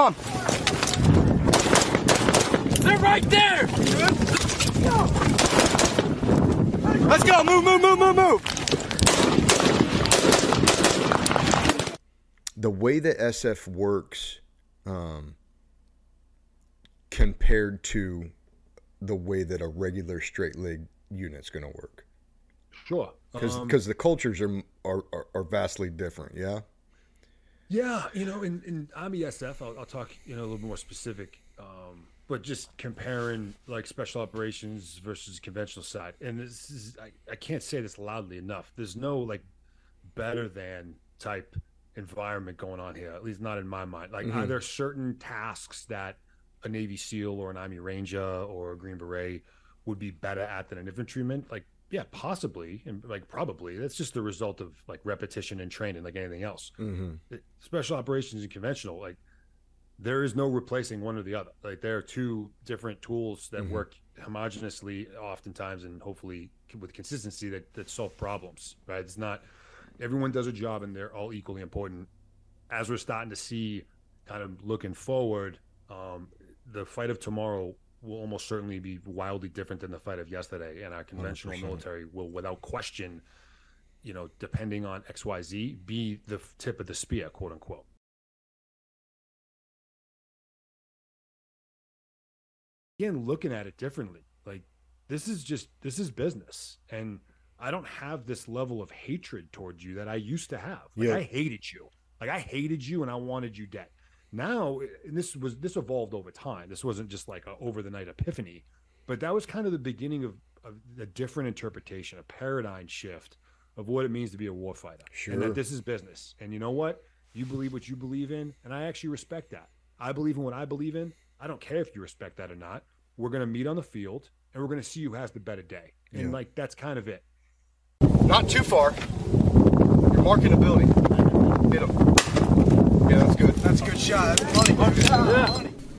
on. They're right there. Let's go. Move, move, move, move, move. the way that SF works um, compared to the way that a regular straight leg unit's going to work Sure. because Um, the cultures are, are are are vastly different yeah Yeah, you know, in, in Army SF, I'll, I'll talk, you know, a little more specific, um, but just comparing like special operations versus conventional side. And this is, I, I can't say this loudly enough. There's no like better than type environment going on here, at least not in my mind. Like, are Mhm. there certain tasks that a Navy SEAL or an Army Ranger or a Green Beret would be better at than an infantryman? Like, yeah, possibly, and like probably. That's just the result of like repetition and training, like anything else mm-hmm. special operations and conventional like there is no replacing one or the other like there are two different tools that Mhm. work homogeneously oftentimes and hopefully with consistency that, that solve problems right it's not everyone does a job and they're all equally important as we're starting to see kind of looking forward um, the fight of tomorrow will almost certainly be wildly different than the fight of yesterday and our conventional 100%. military will without question you know, depending on XYZ, be the tip of the spear, quote unquote. Again, looking at it differently, like this is just this is business, and I don't have this level of hatred towards you that I used to have. Like, Yeah. I hated you, like I hated you, and I wanted you dead. Now, and this was this evolved over time. This wasn't just like a over the night epiphany, but that was kind of the beginning of, of a different interpretation, a paradigm shift of what it means to be a warfighter. And Sure. that this is business. And you know what? You believe what you believe in, and I actually respect that. I believe in what I believe in. I don't care if you respect that or not. We're gonna meet on the field and we're gonna see who has the better day. And Yeah. like that's kind of it. Not too far. You're marking a building. That's a good shot. That's money. Yeah.